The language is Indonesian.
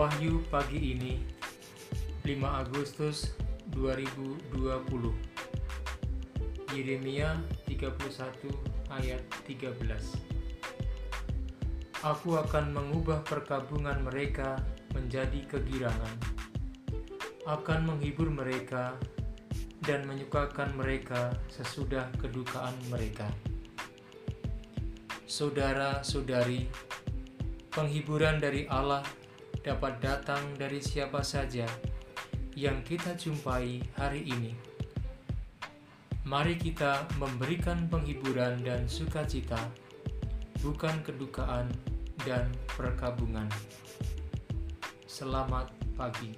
Wahyu pagi ini 5 Agustus 2020 Yeremia 31 ayat 13 Aku akan mengubah perkabungan mereka menjadi kegirangan. Akan menghibur mereka dan menyukakan mereka sesudah kedukaan mereka. Saudara-saudari, penghiburan dari Allah dapat datang dari siapa saja yang kita jumpai hari ini. Mari kita memberikan penghiburan dan sukacita, bukan kedukaan dan perkabungan. Selamat pagi.